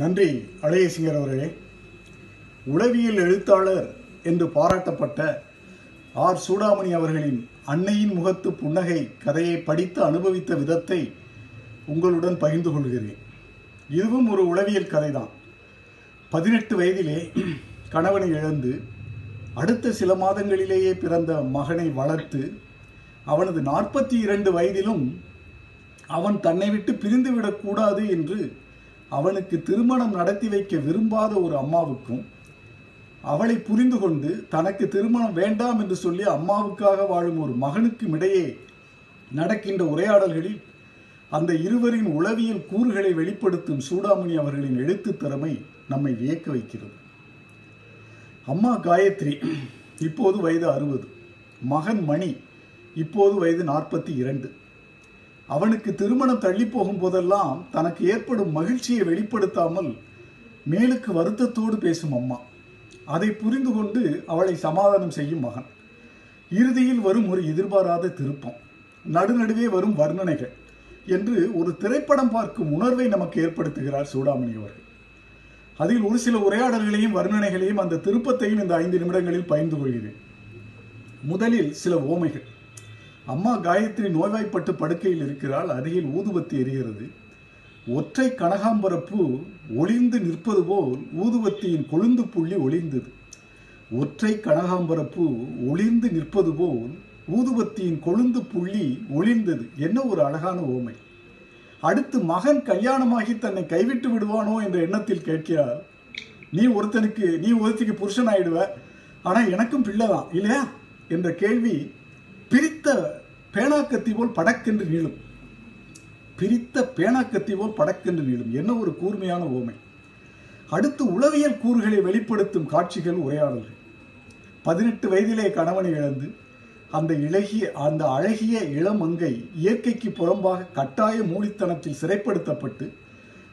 நன்றி அழகேசிங்கர் அவர்களே. உளவியல் எழுத்தாளர் என்று பாராட்டப்பட்ட ஆர். சூடாமணி அவர்களின் அன்னையின் முகத்து புன்னகை கதையை படித்து அனுபவித்த விதத்தை உங்களுடன் பகிர்ந்து கொள்கிறேன். இதுவும் ஒரு உளவியல் கதைதான். பதினெட்டு வயதிலே கணவனை இழந்து அடுத்த சில மாதங்களிலேயே பிறந்த மகனை வளர்த்து அவனது நாற்பத்தி இரண்டு வயதிலும் அவன் தன்னை விட்டு பிரிந்துவிடக்கூடாது என்று அவனுக்கு திருமணம் நடத்தி வைக்க விரும்பாத ஒரு அம்மாவுக்கும் அவளை புரிந்து கொண்டு தனக்கு திருமணம் வேண்டாம் என்று சொல்லி அம்மாவுக்காக வாழும் ஒரு மகனுக்கும் இடையே நடக்கின்ற உரையாடல்களில் அந்த இருவரின் உளவியல் கூறுகளை வெளிப்படுத்தும் சூடாமணி அவர்களின் எழுத்து திறமை நம்மை வியக்க வைக்கிறது. அம்மா காயத்ரி இப்போது வயது அறுபது. மகன் மணி இப்போது வயது நாற்பத்தி இரண்டு. அவனுக்கு திருமணம் தள்ளி போகும் போதெல்லாம் தனக்கு ஏற்படும் மகிழ்ச்சியை வெளிப்படுத்தாமல் மேலுக்கு வருத்தத்தோடு பேசும் அம்மா. அதை புரிந்து கொண்டு அவளை சமாதானம் செய்யும் மகன். இறுதியில் வரும் ஒரு எதிர்பாராத திருப்பம். நடுநடுவே வரும் வர்ணனைகள் என்று ஒரு திரைப்படம் பார்க்கும் உணர்வை நமக்கு ஏற்படுத்துகிறார் சூடாமணி அவர்கள். அதில் ஒரு சில உரையாடல்களையும் வர்ணனைகளையும் அந்த திருப்பத்தையும் இந்த ஐந்து நிமிடங்களில் பகிர்ந்து கொள்கிறேன். முதலில் சில ஓமைகள். அம்மா காயத்ரி நோய்வாய்ப்பட்டு படுக்கையில் இருக்கிறாள். அருகில் ஊதுபத்தி எரிகிறது. ஒற்றை கனகாம்பரப்பு ஒளிந்து நிற்பது போல் ஊதுபத்தியின் கொழுந்து புள்ளி ஒளிந்தது. ஒற்றை கனகாம்பரப்பு ஒளிந்து நிற்பது போல் ஊதுபத்தியின் கொழுந்து புள்ளி ஒளிந்தது. என்ன ஒரு அழகான ஓமை. அடுத்து மகன் கல்யாணமாகி தன்னை கைவிட்டு விடுவானோ என்ற எண்ணத்தில் கேட்கிறார். நீ ஒருத்தனுக்கு நீ ஒருத்திக்கு புருஷன் ஆயிடுவ ஆனால் எனக்கும் பிள்ளைதான் இல்லையா? என்ற கேள்வி பிரித்த பேனாக்கத்தி போல் படக்கென்று நீளும் பிரித்த பேனாக்கத்தி போல் படக்கென்று நீளும் என்ன ஒரு கூர்மையான ஓமை. அடுத்து உளவியல் கூறுகளை வெளிப்படுத்தும் காட்சிகள் உரையாடல்கள். பதினெட்டு வயதிலே கணவனை இழந்து அந்த இழகிய அந்த அழகிய இளமங்கை இயற்கைக்கு புறம்பாக கட்டாய மூலித்தனத்தில் சிறைப்படுத்தப்பட்டு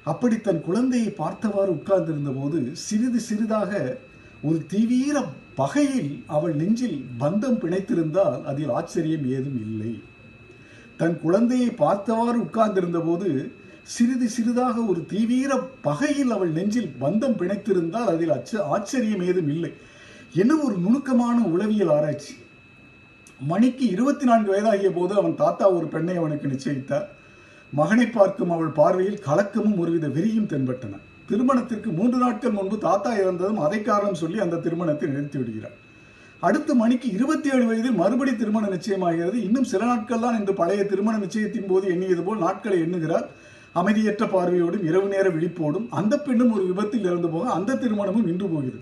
அப்படி தன் குழந்தையை பார்த்தவாறு உட்கார்ந்திருந்த போது சிறிது சிறிதாக ஒரு தீவிர பகையில் அவள் நெஞ்சில் பந்தம் பிணைத்திருந்தால் அதில் ஆச்சரியம் ஏதும் இல்லை. தன் குழந்தையை பார்த்தவாறு உட்கார்ந்திருந்த போது சிறிது சிறிதாக ஒரு தீவிர பகையில் அவள் நெஞ்சில் பந்தம் பிணைத்திருந்தால் அதில் அச்ச ஆச்சரியம் ஏதும் இல்லை. என்ன ஒரு நுணுக்கமான உளவியல் ஆராய்ச்சி. மணிக்கு இருபத்தி நான்கு வயதாகிய போது அவன் தாத்தா ஒரு பெண்ணை அவனுக்கு நிச்சயித்தார். மகனை பார்க்கும் அவள் பார்வையில் கலக்கமும் ஒருவித வெறியும் தென்பட்டன. திருமணத்திற்கு மூன்று நாட்கள் முன்பு தாத்தா இறந்ததும் அதை காரணம் சொல்லி அந்த திருமணத்தை நிறுத்தி விடுகிறார். அடுத்த மணிக்கு இருபத்தி ஏழு வயதில் மறுபடி திருமண நிச்சயமாகிறது. இன்னும் சில நாட்கள் தான் என்று பழைய திருமண நிச்சயத்தின் போது எண்ணியது போல் நாட்களை எண்ணுகிறார். அமைதியற்ற பார்வையோடும் இரவு நேர விழிப்போடும் அந்த பெண்ணும் ஒரு விபத்தில் இறந்து போக அந்த திருமணமும் நின்று போகிறது.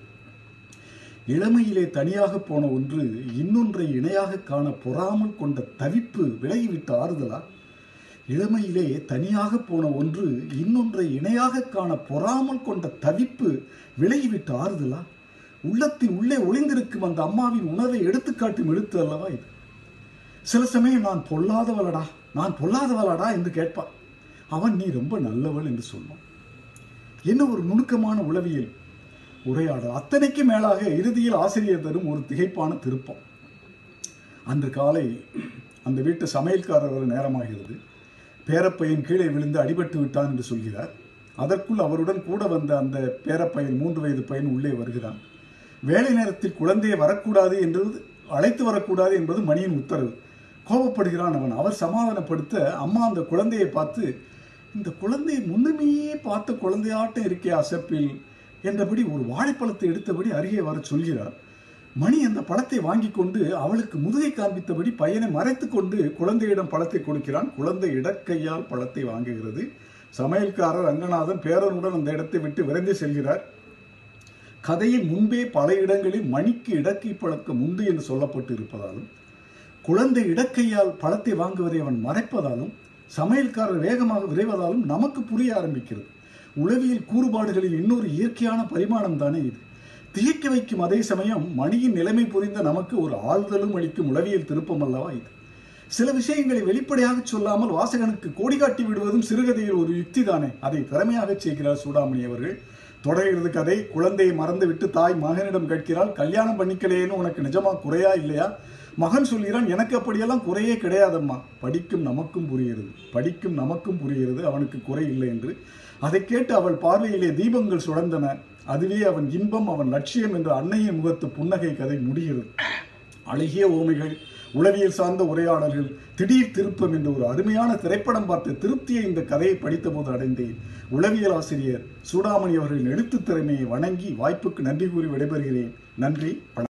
இளமையிலே தனியாக போன ஒன்று இன்னொன்றை இணையாக காண பொறாமல் கொண்ட தவிப்பு விலகிவிட்ட ஆறுதலா? இளமையிலே தனியாக போன ஒன்று இன்னொன்றை இணையாக காண பொறாமல் கொண்ட தவிப்பு விலகிவிட்டு ஆறுதலா? உள்ளத்தின் உள்ளே ஒளிந்திருக்கும் அந்த அம்மாவின் உணர்வை எடுத்துக்காட்டும் எழுத்து அல்லவா இது? சில சமயம் நான் பொல்லாதவளடா நான் பொல்லாதவளடா என்று கேட்பான் அவன் நீ ரொம்ப நல்லவள் என்று சொல்வான். என்ன ஒரு நுணுக்கமான உளவியல்? உரையாடல். அத்தனைக்கு மேலாக இறுதியில் ஆசிரியர் தரும் ஒரு திகைப்பான திருப்பம். அன்று காலை அந்த வீட்டு சமையல்காரர் நேரமாகிறது. பேரப்பையன் கீழே விழுந்து அடிபட்டு விட்டான் என்று சொல்கிறார். அதற்குள் அவருடன் கூட வந்த அந்த பேரப்பையன் மூன்று வயது பையன் உள்ளே வருகிறான். வேலை நேரத்தில் குழந்தையை வரக்கூடாது என்று அழைத்து வரக்கூடாது என்பது மணியின் உத்தரவு. கோபப்படுகிறான் அவன். அவர் சமாதானப்படுத்த அம்மா அந்த குழந்தையை பார்த்து இந்த குழந்தையை முன்னுமையே பார்த்த குழந்தையாட்டம் இருக்கே அசப்பில் என்றபடி ஒரு வாழைப்பழத்தை எடுத்தபடி அருகே வர சொல்கிறார். மணி அந்த பழத்தை வாங்கி கொண்டு அவளுக்கு முதுகை காண்பித்தபடி பையனை மறைத்து கொண்டு குழந்தையிடம் பழத்தை கொடுக்கிறான். குழந்தை இடக்கையால் பழத்தை வாங்குகிறது. சமையல்காரர் ரங்கநாதன் பேரனுடன் அந்த இடத்தை விட்டு விரைந்து செல்கிறார். கதையின் முன்பே பல இடங்களில் மணிக்கு இடக்கை பழக்கம் உண்டு என்று சொல்லப்பட்டு இருப்பதாலும் குழந்தை இடக்கையால் பழத்தை வாங்குவதை அவன் மறைப்பதாலும் சமையல்காரர் வேகமாக விரைவதாலும் நமக்கு புரிய ஆரம்பிக்கிறது. உளவியல் கூறுபாடுகளில் இன்னொரு இயற்கையான பரிமாணம் தானே இது. திகைக்க வைக்கும் அதே சமயம் மணியின் நிலைமை புரிந்த நமக்கு ஒரு ஆழ்தலும் அளிக்கும் உளவியல் திருப்பம் அல்லவா இது? சில விஷயங்களை வெளிப்படையாக சொல்லாமல் வாசகனுக்கு கோடி காட்டி விடுவதும் சிறுகதையில் ஒரு யுக்தி தானே. அதை திறமையாக செய்கிறார் சூடாமணி அவர்கள். தொடர்கிறது கதை குழந்தையை மறந்துவிட்டு தாய் மகனிடம் கேட்கிறாள் கல்யாணம் பண்ணிக்கலையேன்னு உனக்கு நிஜமா குறையா இல்லையா? மகன் சொல்கிறான் எனக்கு அப்படியெல்லாம் குறையே கிடையாதம்மா. படிக்கும் நமக்கும் புரிகிறது. படிக்கும் நமக்கும் புரிகிறது அவனுக்கு குறை இல்லை என்று. அதை கேட்டு அவள் பார்வையிலே தீபங்கள் சுழந்தன அதுவே அவன் இன்பம் அவன் லட்சியம் என்ற அன்னையின் முகத்து புன்னகை கதை முடிகிறது. அழகிய ஓமைகள் உளவியல் சார்ந்த உரையாடல்கள் திடீர் திருப்பம் என்ற ஒரு அருமையான திரைப்படம் பார்த்த திருப்தியை இந்த கதையை படித்தபோது அடைந்தேன். உளவியல் ஆசிரியர் சூடாமணி அவர்களின் எழுத்து திறமையை வணங்கி வாய்ப்புக்கு நன்றி கூறி விடைபெறுகிறேன். நன்றி வணக்கம்.